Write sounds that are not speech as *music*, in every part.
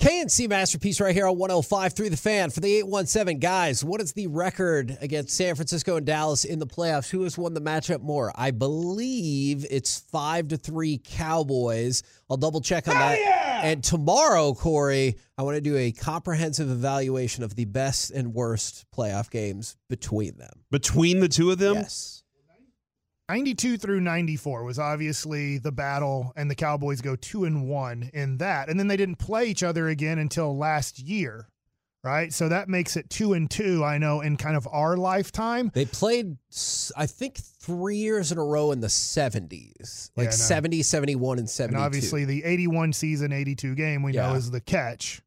KNC Masterpiece right here on 105 through the fan for the 817. Guys, what is the record against San Francisco and Dallas in the playoffs? Who has won the matchup more? I believe it's five to three Cowboys. I'll double check on that. yeah! And tomorrow, Corey, I want to do a comprehensive evaluation of the best and worst playoff games between them. Between the two of them? Yes. 92 through 94 was obviously the battle, and the Cowboys go two and one in that. And then they didn't play each other again until last year, right? So that makes it two and two, I know, in kind of our lifetime. They played, i think, three years in a row in the 70s, like Yeah, 70, 71, and And 72. obviously the 81 season, 82 game, we know is the catch.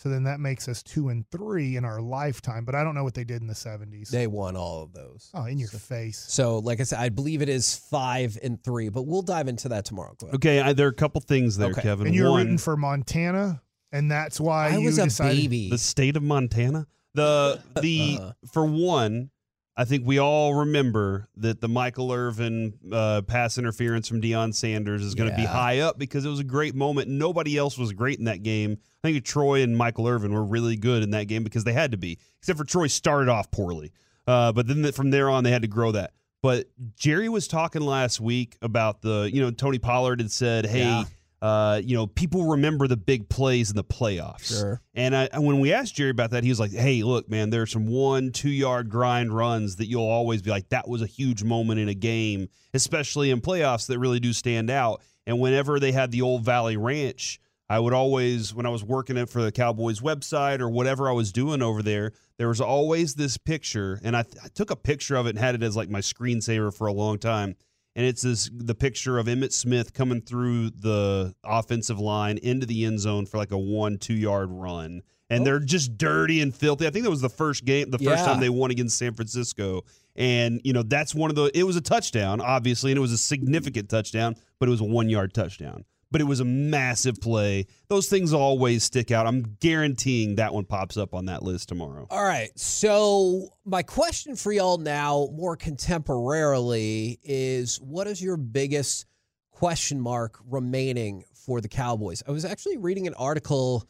So then that makes us two and three in our lifetime. But I don't know what they did in the 70s. they won all of those. oh, in your So- face. So, like I said, I believe it is five and three, but we'll dive into that tomorrow. Glenn. Okay, I, there are a couple things there, Okay. Kevin. And you're One, rooting for Montana, and that's why I you was a decided. baby. the state of Montana. The *laughs* the Uh-huh. for one, I think we all remember that the Michael Irvin uh, pass interference from Deion Sanders is going to be high up because it was a great moment. Nobody else was great in that game. I think Troy and Michael Irvin were really good in that game because they had to be, except for Troy started off poorly. Uh, but then from there on, they had to grow that. But Jerry was talking last week about the, you know, Tony Pollard had said, hey, Yeah. uh, you know, people remember the big plays in the playoffs. Sure. And I, and when we asked Jerry about that, he was like, "Hey, look, man, there's some one, two yard grind runs that you'll always be like, that was a huge moment in a game, especially in playoffs that really do stand out." And whenever they had the old Valley Ranch, I would always, when I was working it for the Cowboys website or whatever I was doing over there, there was always this picture, and I, I took a picture of it and had it as like my screensaver for a long time. And it's this the picture of Emmitt Smith coming through the offensive line into the end zone for like a one, two yard run. And Oh. they're just dirty and filthy. I think that was the first game, the first Yeah. time they won against San Francisco. And, you know, that's one of the, it was a touchdown, obviously, and it was a significant touchdown, but it was a one yard touchdown. But it was a massive play. Those things always stick out. I'm guaranteeing that one pops up on that list tomorrow. All right. So, my question for y'all now, more contemporarily, is what is your biggest question mark remaining for the Cowboys? I was actually reading an article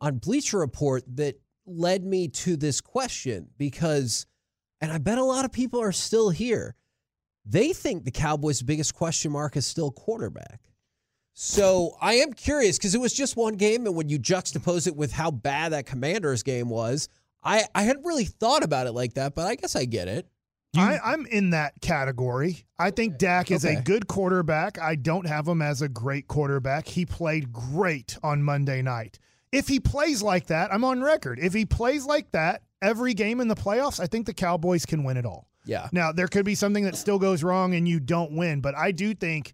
on Bleacher Report that led me to this question because, and I bet a lot of people are still here. They think the Cowboys' biggest question mark is still quarterback. So I am curious because it was just one game, and when you juxtapose it with how bad that Commanders game was, I I hadn't really thought about it like that, but I guess I get it. I, I'm in that category. I think Dak is Okay. a good quarterback. I don't have him as a great quarterback. He played great on Monday night. If he plays like that, I'm on record. If he plays like that every game in the playoffs, I think the Cowboys can win it all. Yeah. Now, there could be something that still goes wrong and you don't win, but I do think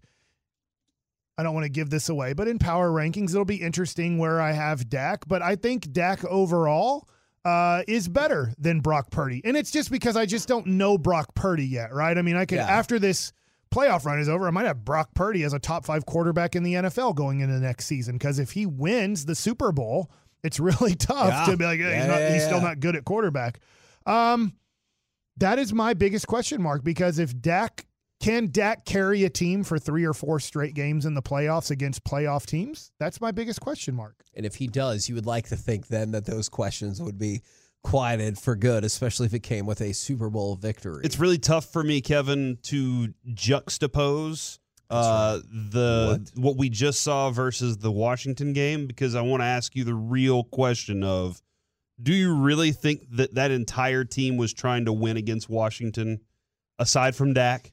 I don't want to give this away, but in power rankings, it'll be interesting where I have Dak. But I think Dak overall uh, is better than Brock Purdy. And it's just because I just don't know Brock Purdy yet, right? I mean, I could, Yeah. after this playoff run is over, I might have Brock Purdy as a top five quarterback in the NFL going into the next season. Because if he wins the Super Bowl, it's *laughs* really tough Yeah. to be like, "Hey, he's, not, yeah, he's still yeah. not good at quarterback. Um, that is my biggest question mark because if Dak can Dak carry a team for three or four straight games in the playoffs against playoff teams? That's my biggest question mark. And if he does, you would like to think then that those questions would be quieted for good, especially if it came with a Super Bowl victory. It's really tough for me, Kevin, to juxtapose uh, the what? we just saw versus the Washington game because I want to ask you the real question of do you really think that that entire team was trying to win against Washington aside from Dak?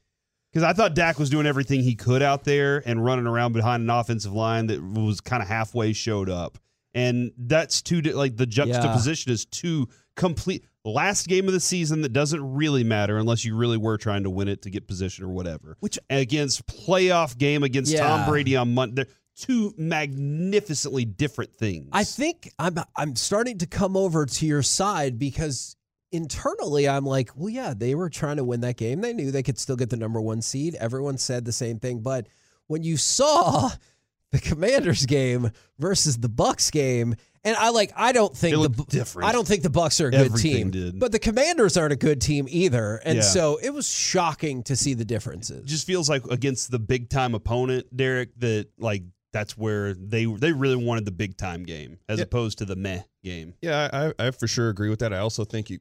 Because I thought Dak was doing everything he could out there and running around behind an offensive line that was kind of halfway showed up. And that's two, like the juxtaposition is two complete. Last game of the season that doesn't really matter unless you really were trying to win it to get position or whatever. Which- against playoff game against Yeah. Tom Brady on Monday. They're two magnificently different things. I think I'm I'm starting to come over to your side because internally I'm like, well, yeah, they were trying to win that game. They knew they could still get the number one seed. Everyone said the same thing, but when you saw *laughs* the Commanders game versus the Bucks game, and I like, I don't think the different. I don't think the Bucks are a good Everything team, did. but the Commanders aren't a good team either, and Yeah. so it was shocking to see the differences. just feels like against the big time opponent, Derek, that like that's where they they really wanted the big time game as Yeah. opposed to the meh game. Yeah, I, I for sure agree with that. I also think you,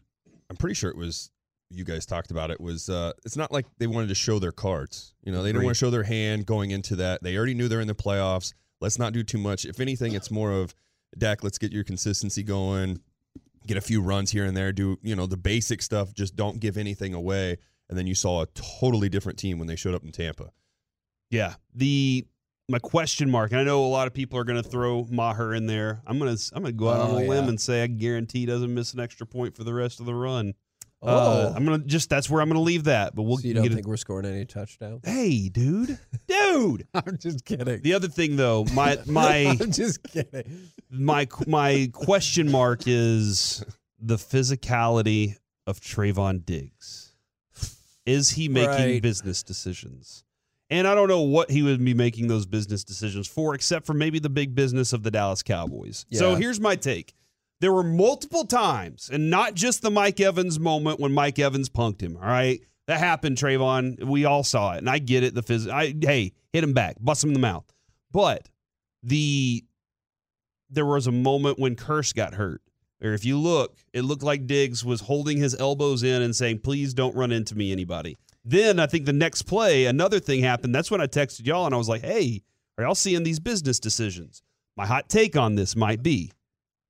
I'm pretty sure it was you guys talked about it. Was uh, it's not like they wanted to show their cards. You know, they didn't want to show their hand going into that. They already knew they're in the playoffs. Let's not do too much. If anything, it's more of Dak. Let's get your consistency going. Get a few runs here and there. Do you know the basic stuff? Just don't give anything away. And then you saw a totally different team when they showed up in Tampa. Yeah. The my question mark, and I know a lot of people are going to throw Maher in there. I'm gonna I'm gonna go out on Oh, a limb and say I guarantee he doesn't miss an extra point for the rest of the run. Oh, Uh, I'm gonna just that's where I'm gonna leave that. But we'll so you don't get think we're scoring any touchdowns? Hey, dude, *laughs* dude. I'm just kidding. The other thing though, my my *laughs* I'm just kidding. my my question mark is the physicality of Trevon Diggs. Is he making Right. business decisions? And I don't know what he would be making those business decisions for, except for maybe the big business of the Dallas Cowboys. So here's my take. There were multiple times, and not just the Mike Evans moment when Mike Evans punked him. All right. That happened, Trevon. We all saw it. And I get it. The phys- I hey, hit him back, bust him in the mouth. But the there was a moment when Kearse got hurt. Or if you look, it looked like Diggs was holding his elbows in and saying, please don't run into me, anybody. Then I think the next play, another thing happened. That's when I texted y'all and I was like, hey, are y'all seeing these business decisions? My hot take on this might be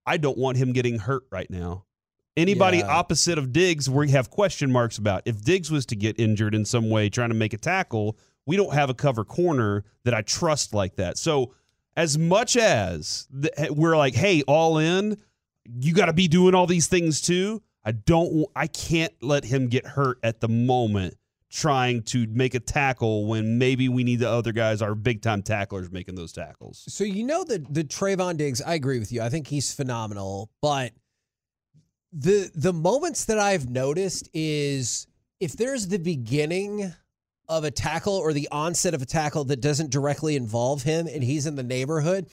I don't want him getting hurt right now. Anybody Yeah. opposite of Diggs, we have question marks about. If Diggs was to get injured in some way trying to make a tackle, we don't have a cover corner that I trust like that. So, as much as eh, we're like, hey, all in, you got to be doing all these things too. I don't, I can't let him get hurt at the moment trying to make a tackle when maybe we need the other guys, our big time tacklers, making those tackles. So you know that the Trevon Diggs, I agree with you. I think he's phenomenal, but the the moments that I've noticed is if there's the beginning of a tackle or the onset of a tackle that doesn't directly involve him and he's in the neighborhood,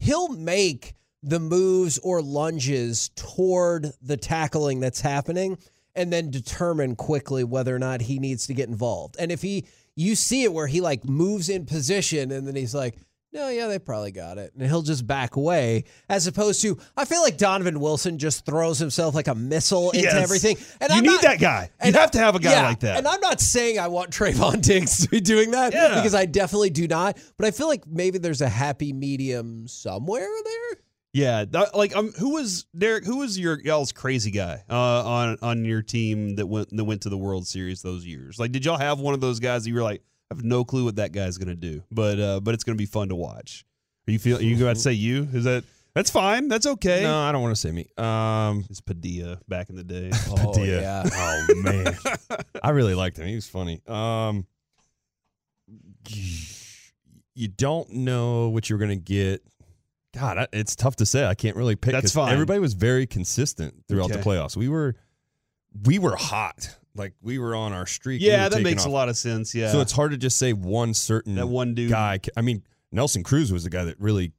he'll make the moves or lunges toward the tackling that's happening and then determine quickly whether or not he needs to get involved. And if he you see it where he like moves in position and then he's like, no, yeah, they probably got it. And he'll just back away as opposed to I feel like Donovan Wilson just throws himself like a missile into Yes. everything. And you I'm need not- that guy. You and have to have a guy yeah, like that. And I'm not saying I want *laughs* Trevon Diggs to be doing that Yeah. because I definitely do not. But I feel like maybe there's a happy medium somewhere there. Yeah, that, like um, who was Derek? Who was your y'all's crazy guy uh, on on your team that went that went to the World Series those years? Like, did y'all have one of those guys that you were like, I have no clue what that guy's gonna do, but uh, but it's gonna be fun to watch. Are you feel? Are you about to say you? Is that that's fine? That's okay. No, I don't want to say me. Um, It's Padilla back in the day. *laughs* Oh, Padilla. yeah. Oh man, I really liked him. He was funny. Um, you don't know what you're gonna get. God, it's tough to say. I can't really pick. That's 'cause fine. Everybody was very consistent throughout the playoffs. We were, we were hot. Like we were on our streak. Yeah, were that taking makes a lot of sense. Yeah. So it's hard to just say one certain that one dude. guy. I mean, Nelson Cruz was the guy that really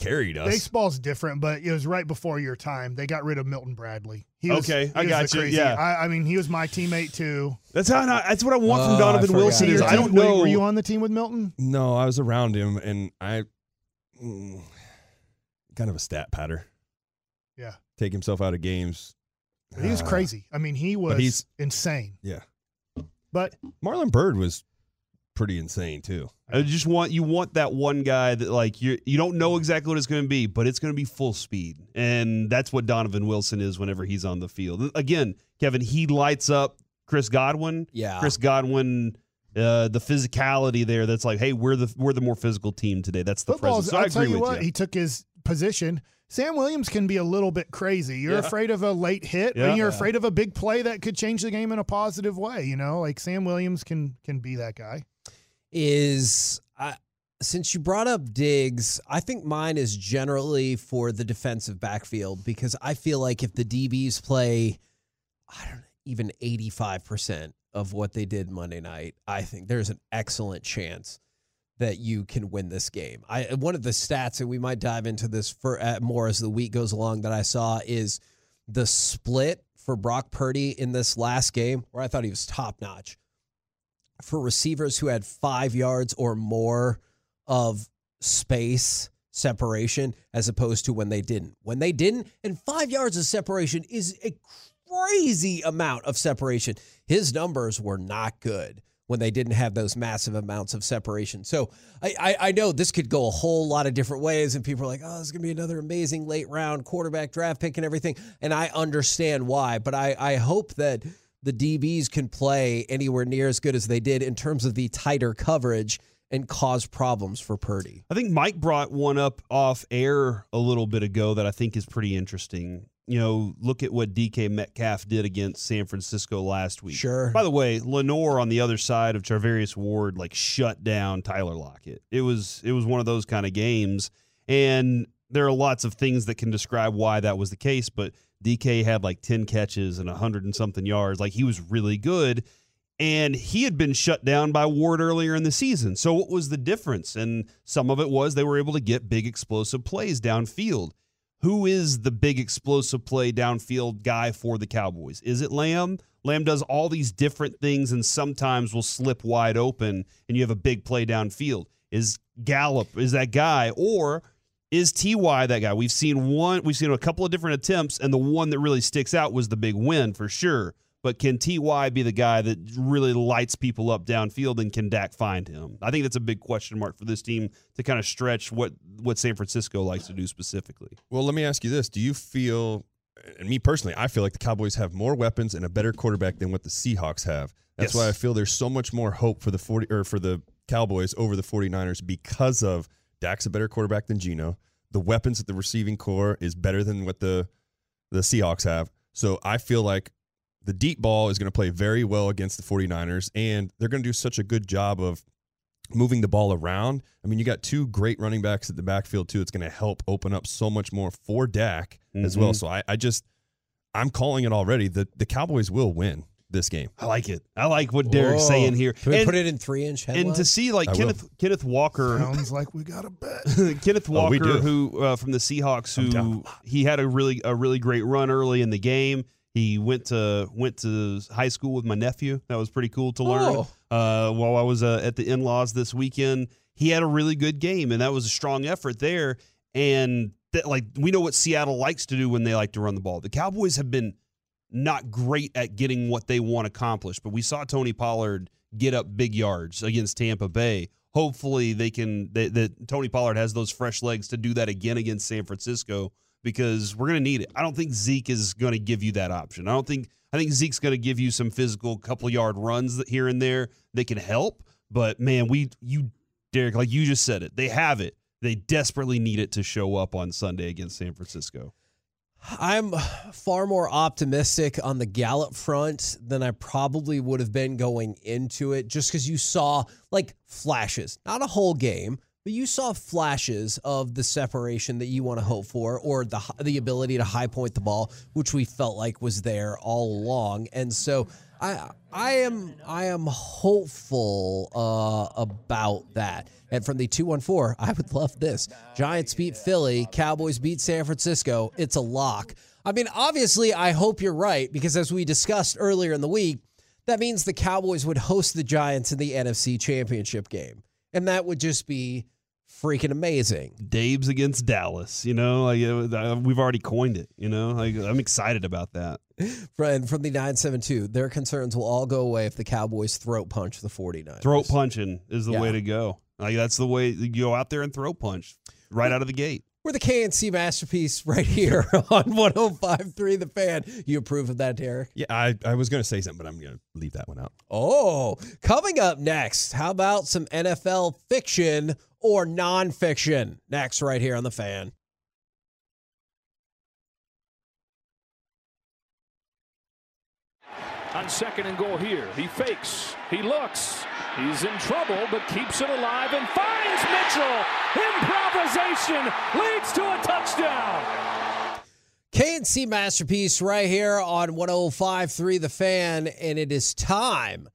carried us. Baseball's different, but it was right before your time. They got rid of Milton Bradley. He was, Okay, he I got you, crazy- yeah. I, I mean, he was my teammate too. That's how. I, that's what I want Oh, from Donovan forgot. Wilson. Is I don't know. Were you on the team with Milton? No, I was around him, and I mm, kind of a stat patter. Yeah. take himself out of games. He was Uh, crazy. I mean, he was he's- insane. Yeah, But Marlon Byrd was pretty insane too. I just want you want that one guy that like you you don't know exactly what it's going to be, but it's going to be full speed, and that's what Donovan Wilson is whenever he's on the field. Again, Kevin, he lights up Chris Godwin. Yeah. Chris Godwin, uh, the physicality there. That's like, hey, we're the we're the more physical team today. That's the football's, presence. So I I'll tell agree you with what, you. he took his position. Sam Williams can be a little bit crazy. You're Yeah. afraid of a late hit, Yeah. and you're Yeah. afraid of a big play that could change the game in a positive way. You know, like Sam Williams can can be that guy. is I, since you brought up Diggs, I think mine is generally for the defensive backfield because I feel like if the DBs play, I don't know, even 85% of what they did Monday night, I think there's an excellent chance that you can win this game. I one of the stats and we might dive into this for uh, more as the week goes along that I saw is the split for Brock Purdy in this last game where I thought he was top notch for receivers who had five yards or more of space separation as opposed to when they didn't. When they didn't, and five yards of separation is a crazy amount of separation. His numbers were not good when they didn't have those massive amounts of separation. So I, I, I know this could go a whole lot of different ways, and people are like, oh, is going to be another amazing late round quarterback draft pick and everything. And I understand why, but I, I hope that the DBs can play anywhere near as good as they did in terms of the tighter coverage and cause problems for Purdy. I think Mike brought one up off air a little bit ago that I think is pretty interesting. You know, look at what DK Metcalf did against San Francisco last week. Sure. By the way, Lenoir on the other side of Charvarius Ward like shut down Tyler Lockett. It was it was one of those kind of games, and there are lots of things that can describe why that was the case. But DK had like ten catches and a hundred and something yards. Like he was really good and he had been shut down by Ward earlier in the season. So what was the difference? And some of it was they were able to get big explosive plays downfield. Who is the big explosive play downfield guy for the Cowboys? Is it Lamb? Lamb does all these different things and sometimes will slip wide open and you have a big play downfield. Is Gallup is that guy or is TY that guy? We've seen one we've seen a couple of different attempts and the one that really sticks out was the big win for sure. But can Ty be the guy that really lights people up downfield, and can Dak find him? I think that's a big question mark for this team to kind of stretch what what San Francisco likes to do specifically. Well, let me ask you this: Do you feel, and me personally, I feel like the Cowboys have more weapons and a better quarterback than what the Seahawks have. That's Yes. why I feel there's so much more hope for the 40 or for the Cowboys over the 49ers because of Dak's a better quarterback than Geno. The weapons at the receiving corps is better than what the the Seahawks have. So I feel like the deep ball is going to play very well against the 49ers and they're going to do such a good job of moving the ball around. I mean, you got two great running backs at the backfield too. It's going to help open up so much more for Dak as well. Mhm. So I, I just I'm calling it already. The the Cowboys will win this game. I like it. I like what Derek's Whoa. saying here. Can we and, put it in three inch and to see like I will. Kenneth Kenneth Walker Sounds like we got a bet. *laughs* Kenneth Oh, Walker, do. who uh, from the Seahawks, who he had a really a really great run early in the game. He went to went to high school with my nephew. That was pretty cool to learn. Oh. Uh, while I was uh, at the in laws this weekend, he had a really good game, and that was a strong effort there. And that, like we know what Seattle likes to do when they like to run the ball. The Cowboys have been not great at getting what they want accomplished, but we saw Tony Pollard get up big yards against Tampa Bay. Hopefully, they can. That that Tony Pollard has those fresh legs to do that again against San Francisco because we're going to need it. I don't think Zeke is going to give you that option. I don't think. I think Zeke's going to give you some physical couple yard runs here and there that can help. But man, we you Derek, like you just said it, they have it. They desperately need it to show up on Sunday against San Francisco. I'm far more optimistic on the Gallup front than I probably would have been going into it, just because you saw like flashes, not a whole game, but you saw flashes of the separation that you want to hope for, or the the ability to high point the ball, which we felt like was there all along. And so I I am I am hopeful uh, about that. And from the 214, I would love this. Giants beat Philly, Cowboys beat San Francisco. It's a lock. I mean, obviously, I hope you're right because as we discussed earlier in the week, that means the Cowboys would host the Giants in the NFC Championship game. And that would just be freaking amazing. Dave's against Dallas. You know, like uh, we've already coined it. You know, like I'm excited about that. And from the 972, their concerns will all go away if the Cowboys throat punch the 49ers. Throat punching is the Yeah. way to go. Like that's the way you go out there and throat punch right out of the gate. We're the KNC masterpiece right here *laughs* on 1053 The Fan. You approve of that, Derek? Yeah, I, I was going to say something, but I'm going to leave that one out. Oh, coming up next, how about some NFL fiction or nonfiction? Next, right here on The Fan. On second and goal here, he fakes, he looks, he's in trouble, but keeps it alive and finds Mitchell. Improvisation leads to a touchdown. KNC masterpiece right here on 1053 The Fan, and it is time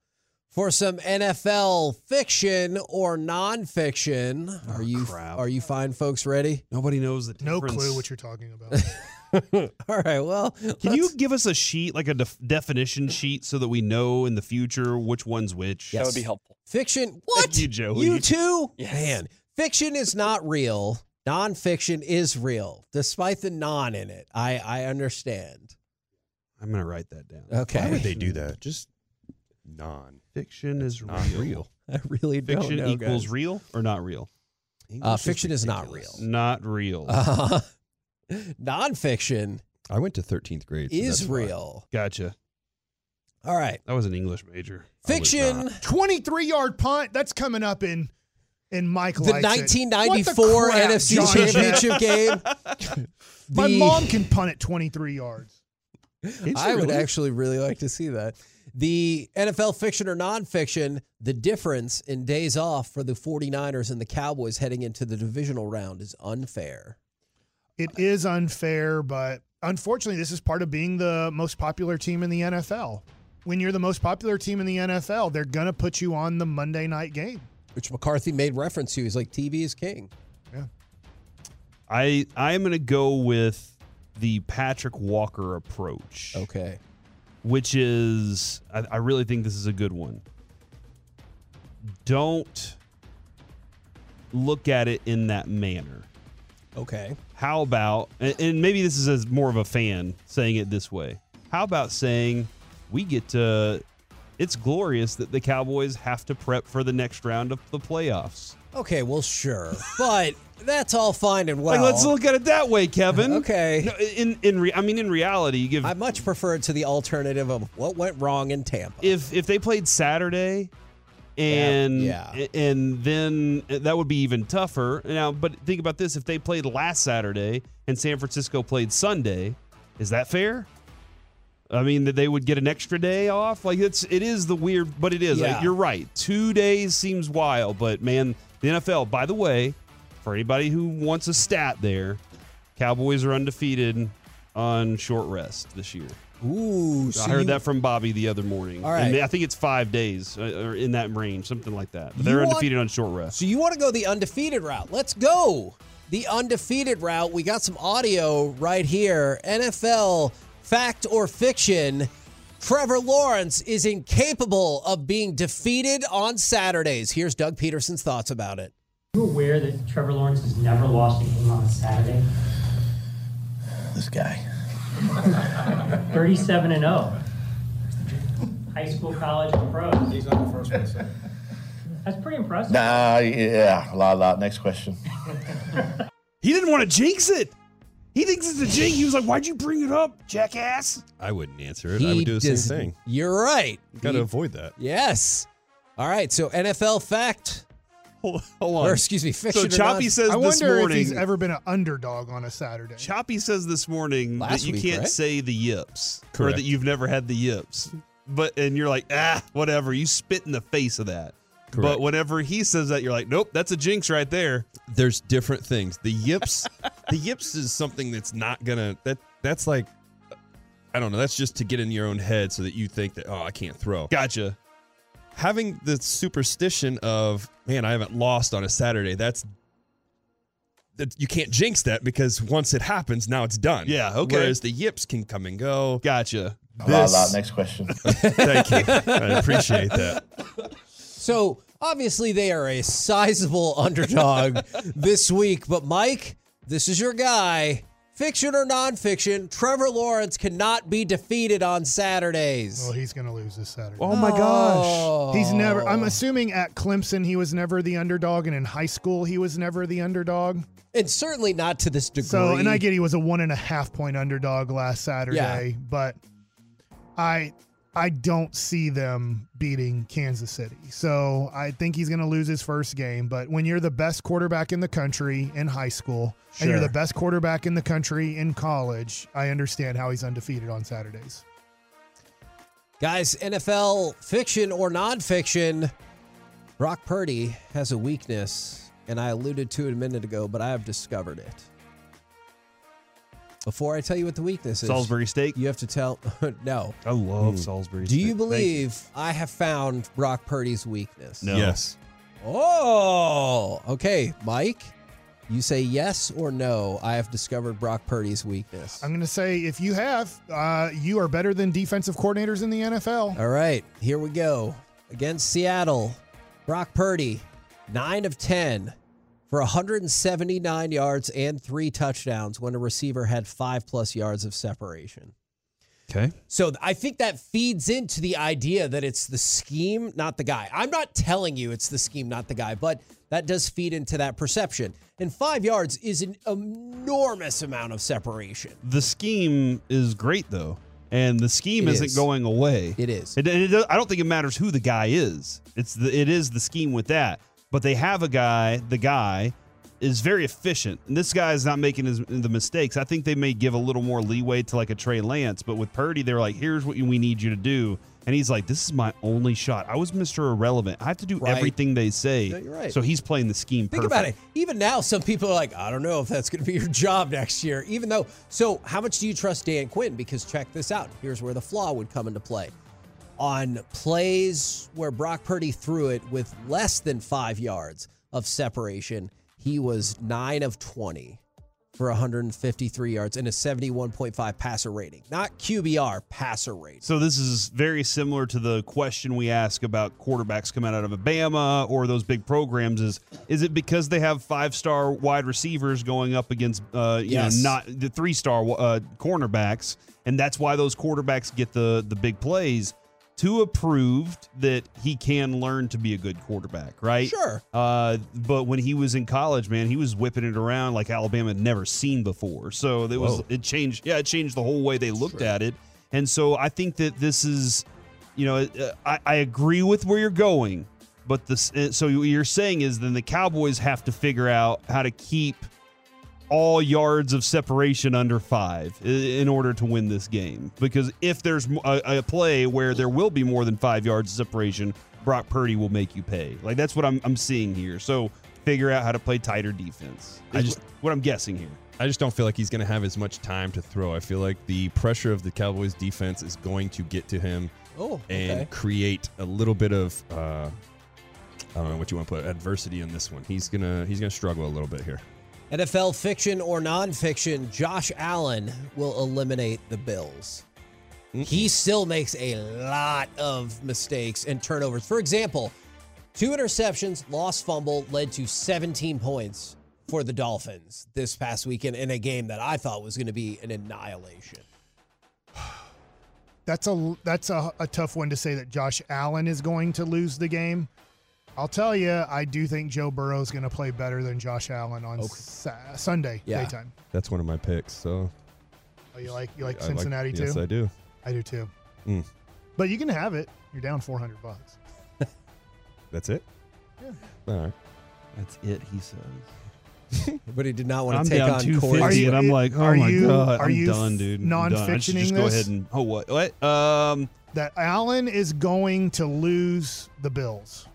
for some NFL fiction or nonfiction. Are oh, you crap. are you fine, folks? Ready? Nobody knows the difference. No clue what you're talking about. *laughs* *laughs* All right. Well, Can you let's- give us a sheet, like a def- definition sheet, so that we know in the future which one's which? Yes. That would be helpful. Fiction. What? you, Joey. You too? Yes. Man, Fiction is not real. Nonfiction is real, despite the non in it. I, I understand. I'm gonna write that down. Okay. Why would they do that? Just non. Fiction is Not real. real. I really don't Fiction know, equals guys. real or not real? Uh, fiction is not real. Not real. Uh, nonfiction I went to 13th grade. so is that's why. real. gotcha. All right. I was an English major. I was Fiction. not. 23 yard punt. That's coming up in in Mike The likes it. 1994 What the crap, NFC John Championship game. *laughs* My The- mom can punt at 23 yards. I would really? actually really like to see that. The NFL fiction or nonfiction, the difference in days off for the 49ers and the Cowboys heading into the divisional round is unfair. It is unfair, but unfortunately, this is part of being the most popular team in the NFL. When you're the most popular team in the NFL, they're going to put you on the Monday night game. Which McCarthy made reference to. He's like, TV is king. Yeah. I I am gonna go with the Patrick Walker approach, Okay. which is I, I really think this is a good one. Don't look at it in that manner. Okay. How about and, and maybe this is as more of a fan saying it this way. How about saying we get to it's glorious that the Cowboys have to prep for the next round of the playoffs. Okay, well, sure. *laughs* But that's all fine and well. like let's look at it that way, Kevin. *laughs* Okay. No, in in re, I mean in reality, you give I much prefer it to the alternative of what went wrong in Tampa. if if they played Saturday and Yeah. and then uh, that would be even tougher. Now, but think about this: if they played last Saturday and San Francisco played Sunday, is that fair? I mean, that they would get an extra day off. Like it's it is the weird, but it is. Like, you're right. Two days seems wild, but man, the NFL. By the way, for anybody who wants a stat, there, Cowboys are undefeated on short rest this year. Ooh, so I heard you- that from Bobby the other morning. All right. And I think it's five days uh, or in that range, something like that. But they're want- undefeated on short rest. So you want to go the undefeated route? Let's go the undefeated route. We got some audio right here. NFL fact or fiction. Trevor Lawrence is incapable of being defeated on Saturdays. Here's Doug Pederson's thoughts about it. Are you aware that Trevor Lawrence has never lost a game on a Saturday? This guy. *laughs* 37 and 0. High school, college, and pros. He's not the first one to say. That's pretty impressive. Nah, yeah, la la. Next question. *laughs* He didn't want to jinx it. He thinks it's a jinx. He was like, "Why'd you bring it up, jackass?" I wouldn't answer it. I would do the same thing. You're right. Got to He- avoid that. yes. All right. So NFL fact, Hold, *laughs* hold on. or excuse me, so fiction. or Choppy says I this wonder if morning. he's ever been an underdog on a Saturday. Choppy says this morning Last that you week, can't right? say the yips or that you've never had the yips. But and you're like, ah, whatever. You spit in the face of that. But whenever he says that, you're like, nope, that's a jinx right there. There's different things. The yips, *laughs* the yips is something that's not gonna. That that's like, I don't know. That's just to get in your own head so that you think that oh I can't throw. Gotcha. Having the superstition of man I haven't lost on a Saturday. That's that you can't jinx that because once it happens now it's done. Yeah, okay. Whereas the yips can come and go. Gotcha. La la. Next question. *laughs* Thank you. I appreciate that. So obviously they are a sizable *laughs* underdog this week. But Mike, this is your guy. Fiction or nonfiction, Trevor Lawrence cannot be defeated on Saturdays. Well, he's going to lose this Saturday. Oh my gosh. Oh. He's never. I'm assuming at Clemson he was never the underdog, and in high school he was never the underdog. and certainly not to this degree. So, and I get he was a one and a half point underdog last Saturday, but I I don't see them beating Kansas City. So I think he's going to lose his first game. But when you're the best quarterback in the country in high school and you're the best quarterback in the country in college, I understand how he's undefeated on Saturdays. Guys, NFL fiction or nonfiction, Brock Purdy has a weakness, and I alluded to it a minute ago, but I have discovered it. Before I tell you what the weakness is, Salisbury steak. you have to tell. *laughs* no. I love Salisbury Steak. Do steak. you Thank believe I have found Brock Purdy's weakness? No. Yes. Oh, okay, Mike. You say yes or no. I have discovered Brock Purdy's weakness. I'm going to say if you have, uh, you are better than defensive coordinators in the NFL. All right, here we go. Against Seattle, Brock Purdy, 9 of 10 for 179 yards and three touchdowns when a receiver had five plus yards of separation. Okay. So I think that feeds into the idea that it's the scheme, not the guy. I'm not telling you it's the scheme, not the guy, but that does feed into that perception. And five yards is an enormous amount of separation. The scheme is great though, and the scheme isn't is. going away. It is. It, it, I don't think it matters who the guy is. It's the it is the scheme with that. But they have a guy. The guy is very efficient, and this guy is not making his, the mistakes. I think they may give a little more leeway to like a Trey Lance, but with Purdy, they're like, "Here's what we need you to do," and he's like, "This is my only shot. I was Mr. Irrelevant. I have to do Right. everything they say." No, you're right. So he's playing the scheme. Think perfect. about it. Even now, some people are like, I don't know if that's going to be your job next year. Even though, so how much do you trust Dan Quinn? Because check this out. Here's where the flaw would come into play. On plays where Brock Purdy threw it with less than five yards of separation, he was nine of 20 for 153 yards and a 71.5 passer rating. Not QBR, passer rating. So this is very similar to the question we ask about quarterbacks coming out of Alabama or those big programs. Is is it because they have five star wide receivers going up against uh, you Yes. know not the three star uh, cornerbacks, and that's why those quarterbacks get the the big plays? Tua proved that he can learn to be a good quarterback, right? Sure. Uh, but when he was in college, man, he was whipping it around like Alabama had never seen before. So it was Whoa. it changed. Yeah, it changed the whole way they looked at it. And so I think that this is, you know, uh, I, I agree with where you're going, but this. uh, So what you're saying is then the Cowboys have to figure out how to keep all yards of separation under five in order to win this game. Because if there's a play where there will be more than five yards of separation, Brock Purdy will make you pay. Like that's what I'm, I'm seeing here. So figure out how to play tighter defense. I just- what I'm guessing here. I just don't feel like he's going to have as much time to throw. I feel like the pressure of the Cowboys defense is going to get to him Oh, and okay. create a little bit of uh, I don't know what you want to put adversity in this one. He's gonna he's gonna struggle a little bit here. NFL fiction or nonfiction, Josh Allen will eliminate the Bills. He still makes a lot of mistakes and turnovers. For example, two interceptions, lost fumble, led to 17 points for the Dolphins this past weekend in a game that I thought was going to be an annihilation. *sighs* That's a that's a, a tough one to say that Josh Allen is going to lose the game. I'll tell you, I do think Joe Burrow is going to play better than Josh Allen on Sa- Sunday Yeah. daytime. That's one of my picks. So Oh, you like you like I Cincinnati too? Yes, I do. I do too. Mm. But you can have it. You're down 400 bucks. *laughs* That's it. Yeah. All right. That's it, he says. *laughs* But he did not want I'm to take down on 250, Corey. You- and I'm like, oh my you- god, are I'm you done, dude. I'm done. I non-fictioning just go this? ahead and oh what what um That Allen is going to lose the Bills.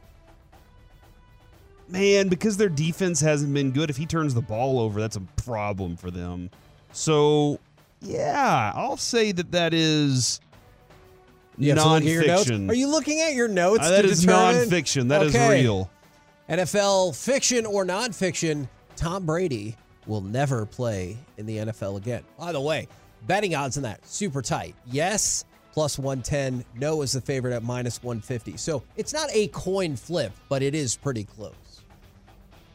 Man because their defense hasn't been good. If he turns the ball over, that's a problem for them. So yeah, I'll say that that is You have to look at your notes? nonfiction. Are you looking at your notes? Uh, that is determine? nonfiction. That is Okay. real. NFL fiction or nonfiction, Tom Brady will never play in the NFL again. By the way, betting odds on that super tight. Yes, plus 110. No is the favorite at minus 150. So it's not a coin flip, but it is pretty close.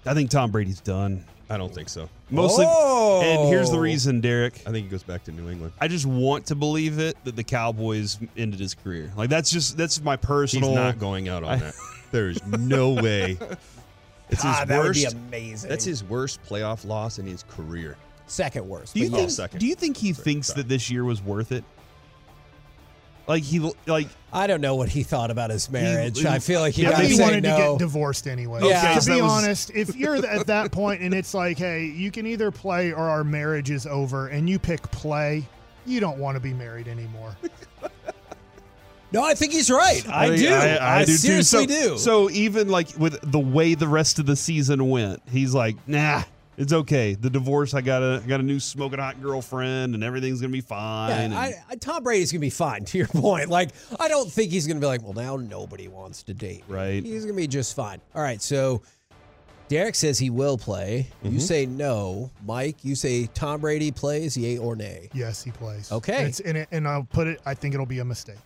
I think Tom Brady's done. I don't think so. Mostly, oh! and here's the Oh. reason, Derek. I think he goes back to New England. I just want to believe it that the Cowboys ended his career. Like that's just that's my personal. He's not going out on that. There is no way. *laughs* It's his God, that would be worst. amazing. That's his worst playoff loss in his career. second worst. Do you think? yes. second. Do you think he Sorry, thinks sorry. that this year was worth it? Like he like I don't know what he thought about his marriage. he- I feel like he I think he say wanted no. to get divorced anyway. Yeah. To so be was- honest, *laughs* if you're at that point and it's like, hey, you can either play or our marriage is over, and you pick play, you don't want to be married anymore. no, I think he's right. I, think- do. I, do seriously too. So, do. So even like with the way the rest of the season went, he's like, nah, it's okay. The divorce, I got a I got a new smoking hot girlfriend, and everything's gonna be fine. Yeah, and- I, I, Tom Brady's gonna be fine. *laughs* To your point, like I don't think he's gonna be like, well, now nobody wants to date. me." Right. He's gonna be just fine. All right. So Derek says he will play. Mm-hmm. You say no. Mike, you say Tom Brady plays, yay or nay. Yes, he plays. Okay. It's, and, it, and I'll put it. I think it'll be a mistake.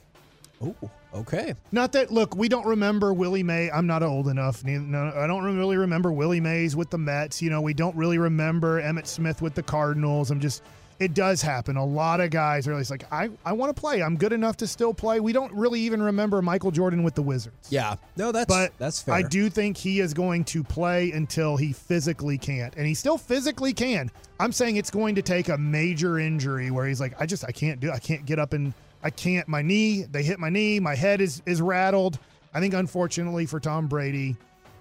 Oh, okay. Not that look, we don't remember Willie May. I'm not old enough. No, I don't really remember Willie Mays with the Mets. You know, we don't really remember Emmitt Smith with the Cardinals. I'm just it does happen. A lot of guys are always like, I, I want to play. I'm good enough to still play. We don't really even remember Michael Jordan with the Wizards. Yeah. No, that's But that's fair. I do think he is going to play until he physically can't. And he still physically can. I'm saying it's going to take a major injury where he's like, I just I can't do I can't get up and I can't my knee, they hit my knee, my head is is rattled. I think unfortunately for Tom Brady,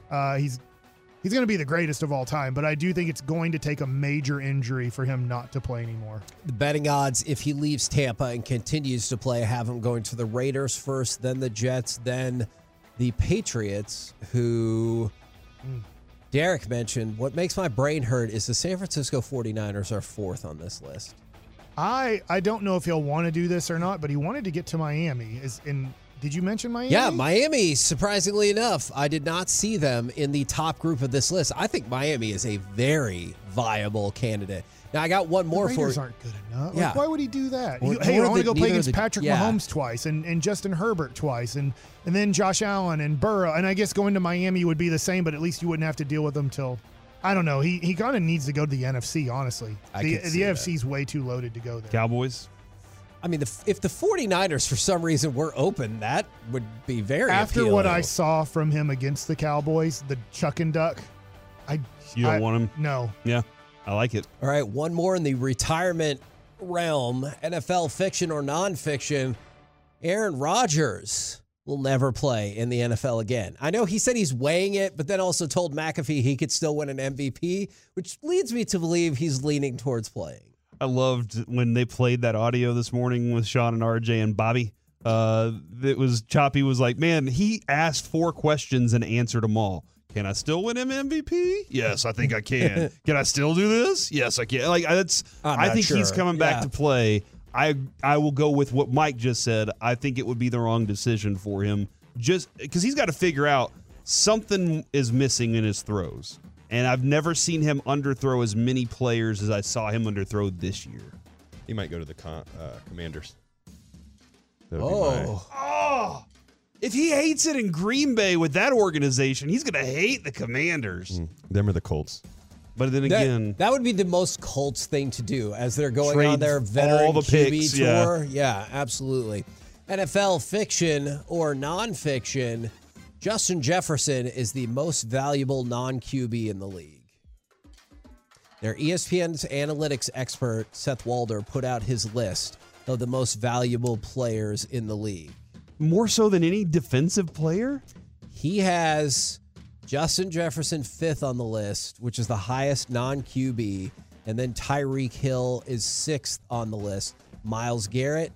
uh, he's he's going to be the greatest of all time, but I do think it's going to take a major injury for him not to play anymore. The betting odds, if he leaves Tampa and continues to play, have him going to the Raiders first, then the Jets, then the Patriots, who Derek mentioned. What makes my brain hurt is the San Francisco 49ers are fourth on this list. I I don't know if he'll want to do this or not, but he wanted to get to Miami. Is in did you mention Miami? Yeah, Miami, surprisingly enough, I did not see them in the top group of this list. I think Miami is a very viable candidate. Now, I got one The more Raiders for aren't good enough. Yeah. Like, why would he do that? Or- He- hey, I nor want to the- go play against the- Patrick yeah. Mahomes twice and, and Justin Herbert twice and and then Josh Allen and Burrow. And I guess going to Miami would be the same, but at least you wouldn't have to deal with them till I don't know. He he kind of needs to go to the NFC, honestly. I the could see the that. NFC's way too loaded to go there. Cowboys. I mean, the, if the 49ers for some reason were open, that would be very After what I saw from him against the Cowboys, the chuck and duck, I You don't I- want him? No. Yeah, I like it. All right, one more in the retirement realm NFL fiction or nonfiction. Aaron Rodgers will never play in the NFL again. I know he said he's weighing it, but then also told McAfee he could still win an MVP, which leads me to believe he's leaning towards playing. I loved when they played that audio this morning with Shan and RJ and Bobby. Uh, it was Choppy was like, man, he asked four questions and answered them all. Can I still win him MVP? Yes, I think I can. *laughs* can I still do this? Yes, I can. Like that's, I think he's coming back Yeah. to play. I I will go with what Mike just said. I think it would be the wrong decision for him, just because he's got to figure out something is missing in his throws. And I've never seen him underthrow as many players as I saw him underthrow this year. He might go to the con- uh, Commanders. That would be Oh, Oh, if he hates it in Green Bay with that organization, he's going to hate the Commanders. my- them are the Colts. But then again, that would be the most Colts thing to do as they're going on their veteran all the QB picks, tour. yeah. Yeah, absolutely. NFL fiction or nonfiction, Justin Jefferson is the most valuable non QB in the league. Their ESPN's analytics expert, Seth Walder, put out his list of the most valuable players in the league. more so than any defensive player, He has Justin Jefferson fifth on the list, which is the highest non QB. And then Tyreek Hill is sixth on the list. Myles Garrett,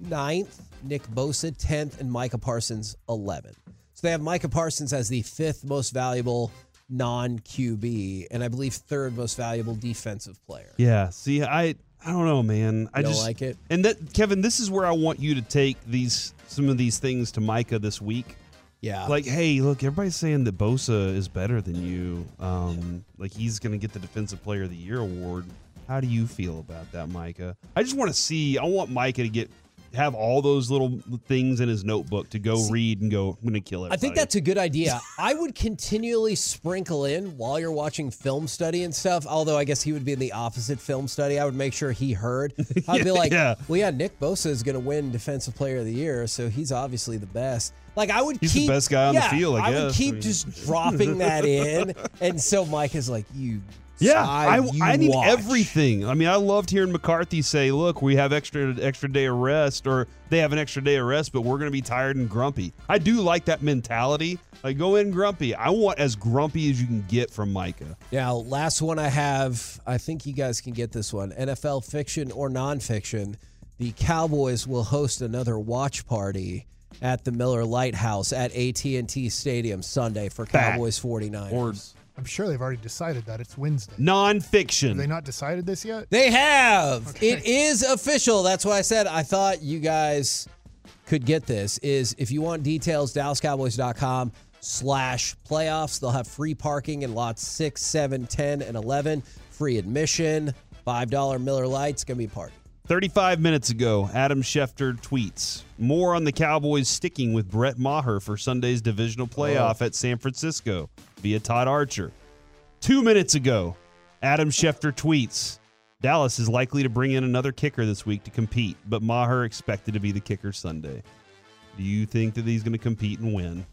ninth. Nick Bosa, 10th. And Micah Parsons, 11th. So they have Micah Parsons as the fifth most valuable non QB. And I believe third most valuable defensive player. yeah. See, I I don't know, man. I don't just like it? And that Kevin, this is where I want you to take these some of these things to Micah this week. Yeah. Like, hey, look, everybody's saying that Bosa is better than you. Um, like he's going to get the Defensive Player of the Year award. How do you feel about that, Micah? I just want to see. I want Micah to get have all those little things in his notebook to go read and go. I'm going to kill it. I think that's a good idea. *laughs* I would continually sprinkle in while you're watching film study and stuff. Although I guess he would be in the opposite film study. I would make sure he heard. *laughs* I'd be like, Yeah. "Well, yeah, Nick Bosa is going to win Defensive Player of the Year, so he's obviously the best." Like I would He's the keep best guy on the field, I would keep I mean- just dropping that in, *laughs* and so Mike is like, "You, Yeah, I, I need watch." everything. I mean, I loved hearing McCarthy say, "Look, we have extra extra day of rest, or they have an extra day of rest, but we're going to be tired and grumpy." I do like that mentality. Like, go in grumpy. I want as grumpy as you can get from Micah. Now, last one I have, I think you guys can get this one. NFL fiction or nonfiction. The Cowboys will host another watch party at the Miller Lite House at AT&T Stadium Sunday for. Cowboys 49ers. Or I'm sure they've already decided that it's Wednesday. Have nonfiction. they not decided this yet? they have. It is official. That's why I said I thought you guys could get this. Is if you want details, DallasCowboys.com slash playoffs. They'll have free parking in lots 6, 7, 10, and 11. Free admission. $5 Miller Lites. Going to be a party. 35 minutes ago, Adam Schefter tweets more on the Cowboys sticking with Brett Maher for Sunday's divisional playoff oh. at San Francisco via Todd Archer. Two minutes ago, Adam Schefter tweets Dallas is likely to bring in another kicker this week to compete, but Maher expected to be the kicker Sunday. Do you think that he's going to compete and win?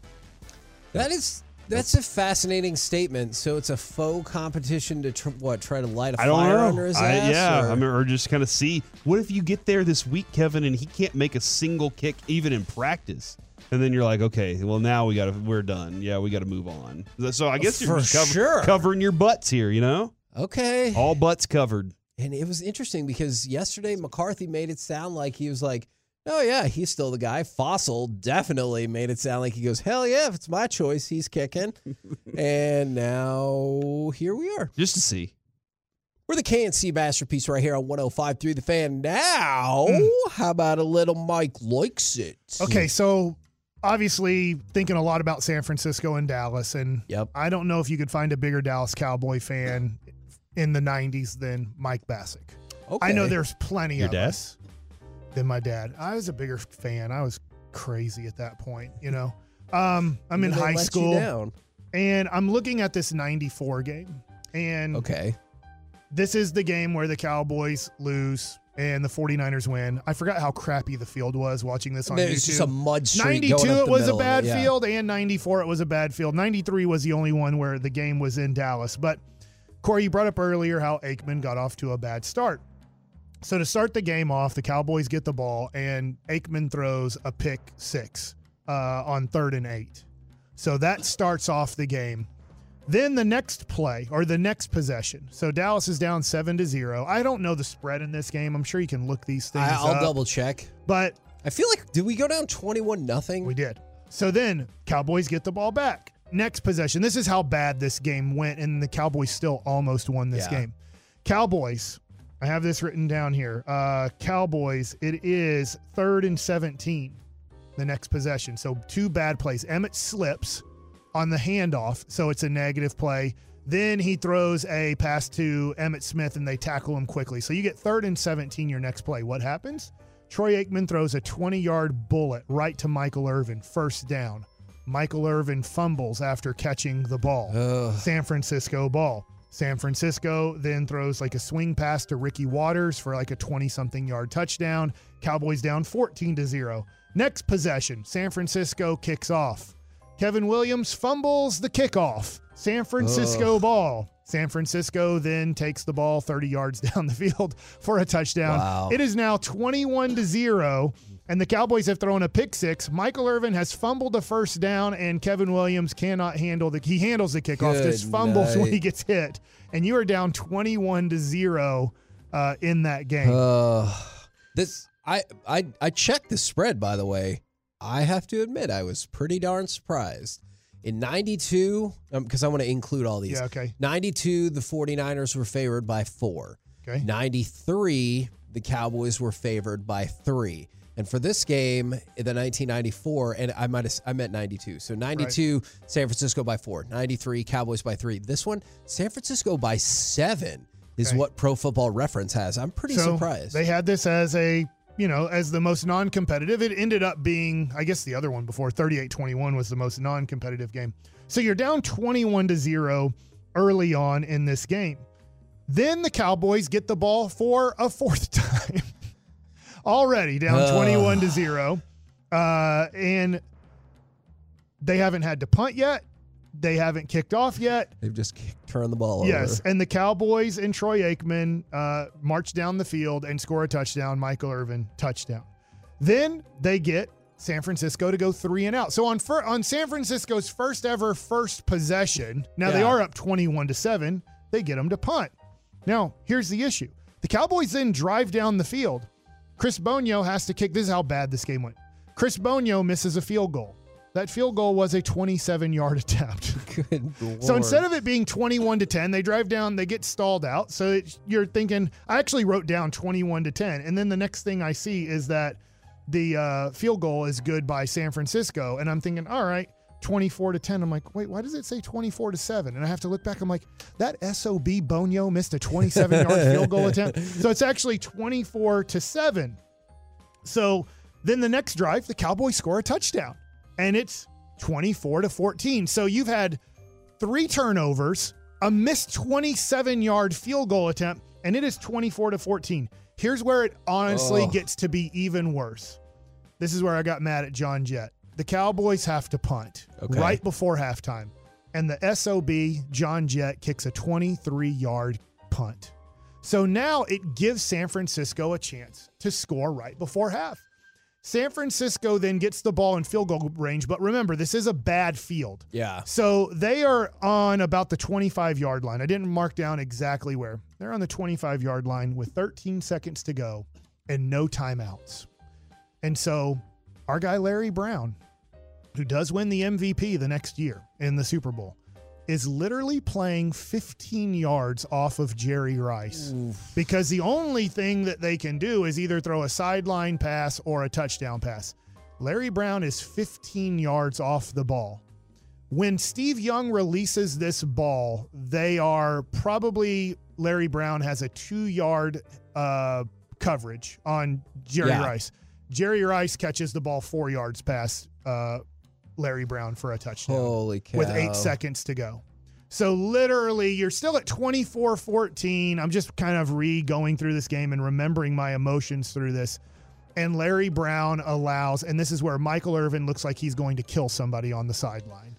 That is that's a fascinating statement. So it's a faux competition to tr- what try to light a I don't fire know. under his I- ass. yeah, or- I mean, or just kind of see what if you get there this week, Kevin, and he can't make a single kick even in practice, and then you're like, okay, well now we got to we're done. Yeah, we got to move on. So I guess you're For cover- sure. covering your butts here, you know, okay. all butts covered. And it was interesting because yesterday McCarthy made it sound like he was like, "Oh yeah, he's still the guy." Fassel definitely made it sound like he goes, "Hell yeah, if it's my choice, he's kicking." *laughs* and now here we are. Just to see. We're the KNC masterpiece right here on 105 through the fan. Now, Hmm. how about a little Mike likes it? Okay, so obviously thinking a lot about San Francisco and Dallas, and Yep. I don't know if you could find a bigger Dallas Cowboy fan in the '90s than Mike Bacsik. Okay. I know there's plenty Your of dad? us than my dad. I was a bigger fan. I was crazy at that point, you know. Um, I'm in high school down. and I'm looking at this 94 game. And Okay. this is the game where the Cowboys lose and the 49ers win. I forgot how crappy the field was watching this on There's YouTube. just a mud street 92 going up it was a middle bad yeah. field and 94 it was a bad field 93 was the only one where the game was in dallas but corey you brought up earlier how aikman got off to a bad start so to start the game off the cowboys get the ball and aikman throws a pick six uh, on third and eight so that starts off the game then the next play or the next possession so dallas is down seven to zero i don't know the spread in this game i'm sure you can look these things I, I'll up, double check. but I feel like did we go down 21 nothing? we did. So then Cowboys get the ball back. Next possession. This is how bad this game went, and the Cowboys still almost won this Yeah. game. Cowboys. I have this written down here. Uh, Cowboys. It is third and seventeen. The next possession. So two bad plays. Emmitt slips on the handoff, so it's a negative play. Then he throws a pass to Emmitt Smith, and they tackle him quickly. So you get third and seventeen. Your next play. What happens? Troy Aikman throws a 20 yard bullet right to Michael Irvin, first down. Michael Irvin fumbles after catching the ball. Ugh. San Francisco ball. San Francisco then throws like a swing pass to Ricky Watters for like a 20 something yard touchdown. Cowboys down 14 to 0. Next possession, San Francisco kicks off. Kevin Williams fumbles the kickoff. San Francisco ball. San Francisco then takes the ball 30 yards *laughs* down the field for a touchdown. Wow. It is now 21 to 0 and the Cowboys have thrown a pick six. Michael Irvin has fumbled the first down and Kevin Williams cannot handle the he handles the kickoff Good just fumbles *laughs* when he gets hit and you are down 21 to 0 uh, in that game. Uh, this I I I checked the spread by the way. I have to admit I was pretty darn surprised. In 92, because I want to include all these. yeah, okay. 92, the 49ers were favored by four. Okay. 93, the Cowboys were favored by three. And for this game, the 1994, and I might have I meant 92. So 92, San Francisco by four. 93, Cowboys by three. This one, San Francisco by seven is Okay. what Pro Football Reference has. I'm pretty so surprised. They had this as a, you know, as the most non-competitive. It ended up being, I guess the other one before 38-21 was the most non-competitive game. So you're down 21 to 0 early on in this game. Then the Cowboys get the ball for a fourth *laughs* time. Already down Ugh. 21 to 0. Uh, and they haven't had to punt yet. They haven't kicked off yet. They've just kicked- turned the ball over. Yes, over. and the Cowboys and Troy Aikman uh, march down the field and score a touchdown. Michael Irvin touchdown. Then they get San Francisco to go three and out. So on fir- on San Francisco's first ever first possession, now they are up twenty one to seven. They get them to punt. Now here's the issue: the Cowboys then drive down the field. Chris Boniol has to kick. This is how bad this game went. Chris Boniol misses a field goal. That field goal was a 27 yard *laughs* attempt. *laughs* Good So Lord. instead of it being 21 to 10, they drive down, they get stalled out. So it, you're thinking, I actually wrote down 21 to 10. And then the next thing I see is that the uh, field goal is good by San Francisco. And I'm thinking, all right, 24 to 10. I'm like, wait, why does it say 24 to 7? And I have to look back. I'm like, that SOB Boniol missed a 27 yard *laughs* field goal attempt. So it's actually 24 to 7. So then the next drive, the Cowboys score a touchdown and it's 24 to 14. So you've had three turnovers, a missed 27 yard field goal attempt, and it is 24 to 14. Here's where it honestly Oh. gets to be even worse. This is where I got mad at John Jett. The Cowboys have to punt Okay. right before halftime, and the SOB, John Jett, kicks a 23 yard punt. So now it gives San Francisco a chance to score right before half. San Francisco then gets the ball in field goal range, but remember, this is a bad field. Yeah. So they are on about the 25 yard line. I didn't mark down exactly where. They're on the 25 yard line with 13 seconds to go and no timeouts. And so our guy, Larry Brown, who does win the MVP the next year in the Super Bowl, is literally playing 15 yards off of Jerry Rice because the only thing that they can do is either throw a sideline pass or a touchdown pass. Larry Brown is 15 yards off the ball. When Steve Young releases this ball, they are probably Larry Brown has a two yard uh, coverage on Jerry Yeah. Rice. Jerry Rice catches the ball four yards past uh, Larry Brown for a touchdown Holy cow. with eight seconds to go. So literally, you're still at 24 14. I'm just kind of re going through this game and remembering my emotions through this. And Larry Brown allows, and this is where Michael Irvin looks like he's going to kill somebody on the sideline.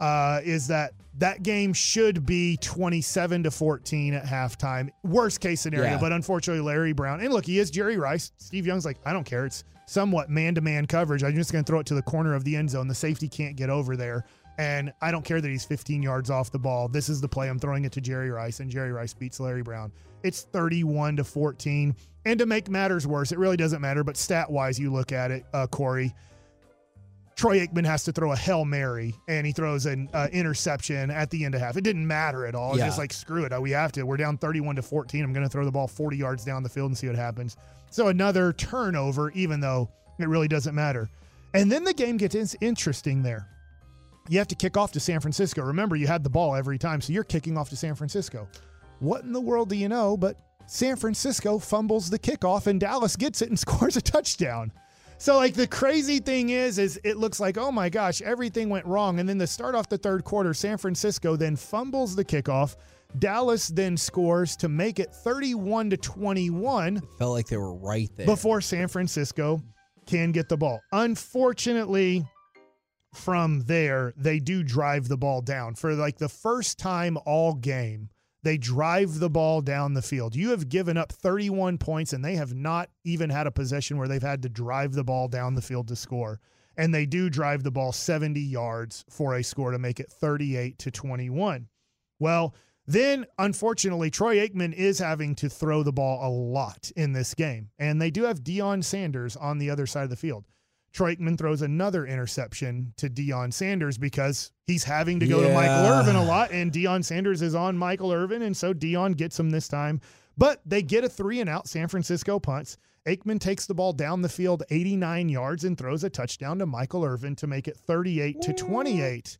Uh, is that that game should be 27 to 14 at halftime? Worst case scenario, Yeah. but unfortunately, Larry Brown, and look, he is Jerry Rice. Steve Young's like, I don't care. It's somewhat man to man coverage. I'm just going to throw it to the corner of the end zone. The safety can't get over there. And I don't care that he's 15 yards off the ball. This is the play. I'm throwing it to Jerry Rice, and Jerry Rice beats Larry Brown. It's 31 to 14. And to make matters worse, it really doesn't matter, but stat wise, you look at it, uh, Corey. Troy Aikman has to throw a Hail Mary and he throws an uh, interception at the end of half. It didn't matter at all. It's just like, screw it. uh, We have to. We're down 31 to 14. I'm going to throw the ball 40 yards down the field and see what happens. So another turnover, even though it really doesn't matter. And then the game gets interesting there. You have to kick off to San Francisco. Remember, you had the ball every time, so you're kicking off to San Francisco. What in the world do you know? But San Francisco fumbles the kickoff and Dallas gets it and *laughs* scores a touchdown. So like the crazy thing is, is it looks like oh my gosh, everything went wrong, and then to start off the third quarter, San Francisco then fumbles the kickoff. Dallas then scores to make it 31 to 21 Felt like they were right there. before San Francisco can get the ball. Unfortunately, from there, they do drive the ball down. For like the first time all game, they drive the ball down the field. You have given up 31 points, and they have not even had a possession where they've had to drive the ball down the field to score. And they do drive the ball 70 yards for a score to make it 38 to 21. Well, then, unfortunately, Troy Aikman is having to throw the ball a lot in this game. And they do have Deion Sanders on the other side of the field. Troy Aikman throws another interception to Deion Sanders because he's having to go to Michael Irvin a lot, and Deion Sanders is on Michael Irvin, and so Deion gets him this time. But they get a three and out. San Francisco punts. Aikman takes the ball down the field 89 yards and throws a touchdown to Michael Irvin to make it 38 to 28.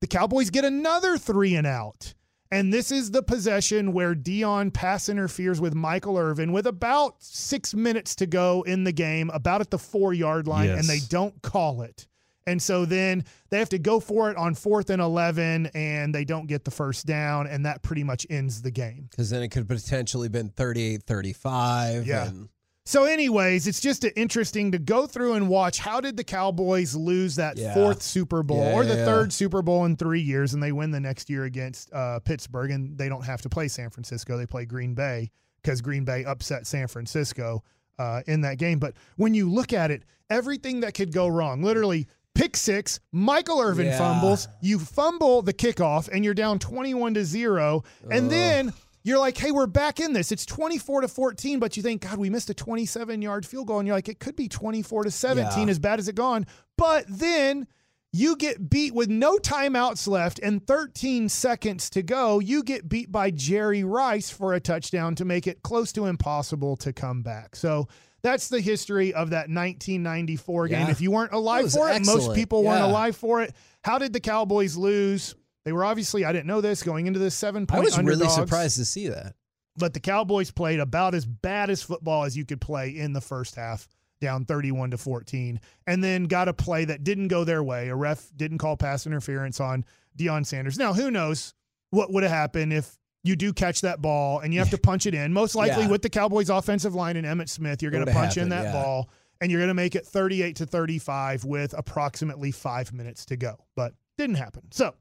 The Cowboys get another three and out. And this is the possession where Deion pass interferes with Michael Irvin with about six minutes to go in the game, about at the four yard line, and they don't call it. And so then they have to go for it on fourth and 11, and they don't get the first down, and that pretty much ends the game. Because then it could potentially been 38 35. Yeah. And So, anyways, it's just interesting to go through and watch how did the Cowboys lose that Yeah. fourth Super Bowl Yeah, or the yeah, third Super Bowl in three years, and they win the next year against uh, Pittsburgh, and they don't have to play San Francisco; they play Green Bay because Green Bay upset San Francisco uh, in that game. But when you look at it, everything that could go wrong, literally. Pick six, Michael Irvin fumbles. You fumble the kickoff, and you're down twenty-one to zero. And then you're like, hey, we're back in this. It's 24 to 14, but you think, God, we missed a 27 yard field goal. And you're like, it could be 24 to 17, Yeah. as bad as it gone. But then You get beat with no timeouts left and 13 seconds to go. You get beat by Jerry Rice for a touchdown to make it close to impossible to come back. So that's the history of that 1994 game. Yeah. If you weren't alive for it, most excellent. people weren't alive for it. How did the Cowboys lose? They were obviously, I didn't know this, going into this seven I point was really surprised to see that. but the Cowboys played about as bad as football as you could play in the first half, down 31 to 14, and then got a play that didn't go their way. A ref didn't call pass interference on Deion Sanders. Now, who knows what would have happened if you do catch that ball and you have to *laughs* punch it in? Most likely Yeah. with the Cowboys offensive line and Emmitt Smith, you're going to punch in that yeah. ball and you're going to make it 38 to 35 with approximately five minutes to go. But didn't happen. So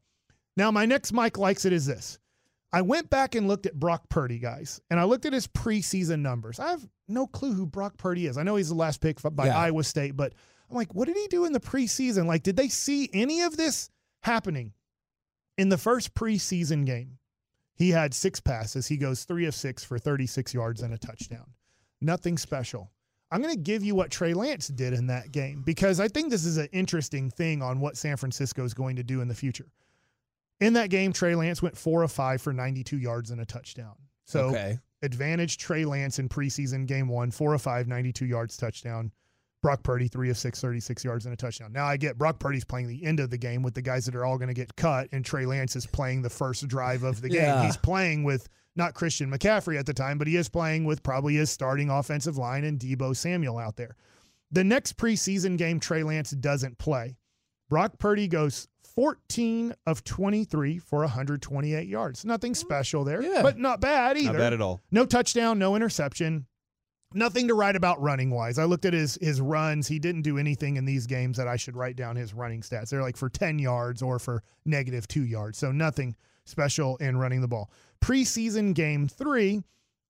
now my next Mike likes it is this. I went back and looked at Brock Purdy, guys, and I looked at his preseason numbers. I have no clue who Brock Purdy is. I know he's the last pick by Yeah. Iowa State, but I'm like, what did he do in the preseason? Like, did they see any of this happening in the first preseason game? He had six passes. He goes three of six for 36 yards and a touchdown. Nothing special. I'm going to give you what Trey Lance did in that game because I think this is an interesting thing on what San Francisco is going to do in the future. In that game, Trey Lance went four of five for 92 yards and a touchdown. So okay. advantage Trey Lance in preseason game one, four of five, 92 yards, touchdown. Brock Purdy, three of six, 36 yards and a touchdown. Now I get Brock Purdy's playing the end of the game with the guys that are all going to get cut, and Trey Lance is playing the first drive of the *laughs* game. Yeah. He's playing with not Christian McCaffrey at the time, but he is playing with probably his starting offensive line and Deebo Samuel out there. The next preseason game, Trey Lance doesn't play. Brock Purdy goes 14 of 23 for 128 yards. Nothing special there, Yeah. but not bad either. Not bad at all. No touchdown, no interception. Nothing to write about running wise. I looked at his his runs. He didn't do anything in these games that I should write down his running stats. They're like for 10 yards or for negative 2 yards. So nothing special in running the ball. Preseason game 3,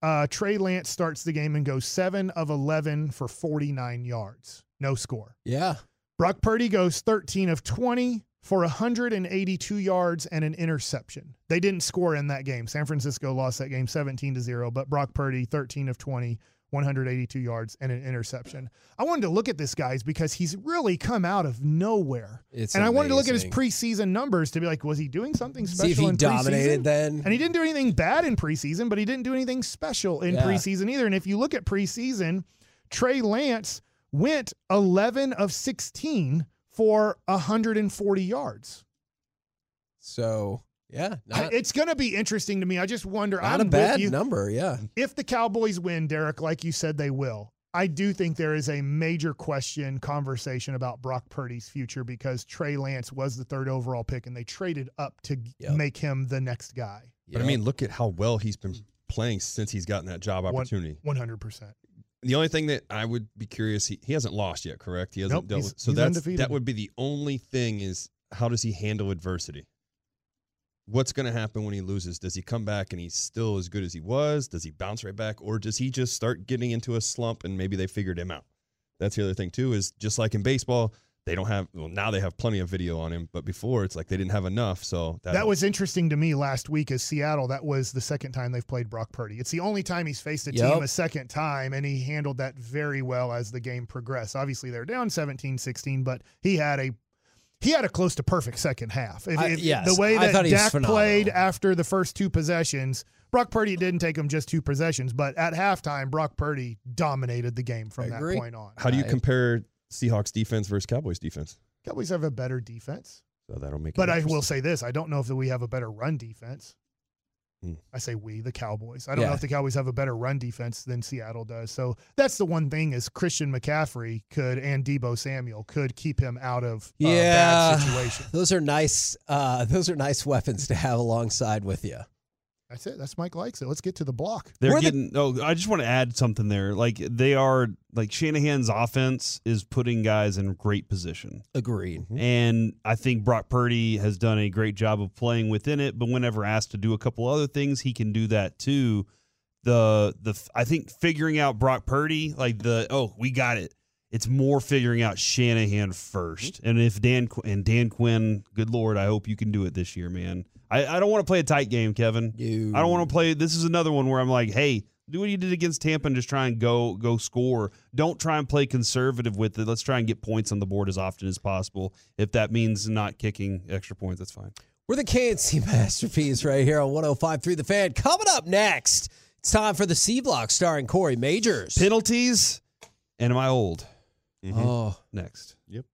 uh, Trey Lance starts the game and goes 7 of 11 for 49 yards. No score. Yeah. Brock Purdy goes 13 of 20 for 182 yards and an interception. They didn't score in that game. San Francisco lost that game 17 to 0, but Brock Purdy 13 of 20, 182 yards and an interception. I wanted to look at this guys because he's really come out of nowhere. It's and I wanted to look at his preseason numbers to be like was he doing something special See if he in dominated preseason? then. And he didn't do anything bad in preseason, but he didn't do anything special in Yeah. preseason either. And if you look at preseason, Trey Lance went 11 of 16 for 140 yards. So yeah, not, it's going to be interesting to me. I just wonder. not I'm a bad you. number. Yeah. If the Cowboys win, Derek, like you said they will, I do think there is a major question conversation about Brock Purdy's future because Trey Lance was the third overall pick and they traded up to Yep. make him the next guy. But I mean, look at how well he's been playing since he's gotten that job opportunity. 100%. The only thing that I would be curious, he, he hasn't lost yet, correct? He hasn't Nope, dealt with, so that's undefeated. that would be the only thing is how does he handle adversity? What's going to happen when he loses? Does he come back and he's still as good as he was? Does he bounce right back, or does he just start getting into a slump and maybe they figured him out? That's the other thing too. Is just like in baseball, they don't have well now they have plenty of video on him, but before it's like they didn't have enough. So that, That was interesting to me last week as Seattle. That was the second time they've played Brock Purdy. It's the only time he's faced a Yep. team a second time, and he handled that very well as the game progressed. Obviously, they're down 17-16, but he had a he had a close to perfect second half. If, I- if- yes, the way that thought Dak played after the first two possessions, Brock Purdy didn't take him just two possessions, but at halftime, Brock Purdy dominated the game from I that agree. point on. how do you compare Seahawks defense versus Cowboys defense? Cowboys have a better defense. So that'll make. it But I will say this: I don't know if that we have a better run defense. Hmm. I say we, the Cowboys. I don't know if the Cowboys have a better run defense than Seattle does. So that's the one thing is Christian McCaffrey could and Deebo Samuel could keep him out of uh, Yeah. bad situations. *laughs* Those are nice. Uh, those are nice weapons to have alongside with you. That's it. That's Mike likes it. Let's get to the block. They're We're the- getting. oh, I just want to add something there. Like they are. Like Shanahan's offense is putting guys in great position, Agreed. Mm-hmm. and I think Brock Purdy has done a great job of playing within it. But whenever asked to do a couple other things, he can do that too. The the I think figuring out Brock Purdy, like the oh we got it. It's more figuring out Shanahan 1st mm-hmm. and if Dan and Dan Quinn, good lord, I hope you can do it this year, man. I, I don't want to play a tight game, Kevin. You. I don't want to play. This is another one where I'm like, hey, Do what you did against Tampa and just try and go go score. Don't try and play conservative with it. Let's try and get points on the board as often as possible. If that means not kicking extra points, that's fine. We're the KNC *laughs* Masterpiece right here on 105.3 The Fan. Coming up next, it's time for the C Block starring Corey Majors. Penalties and am I old? Mm-hmm. Oh, Next. Yep.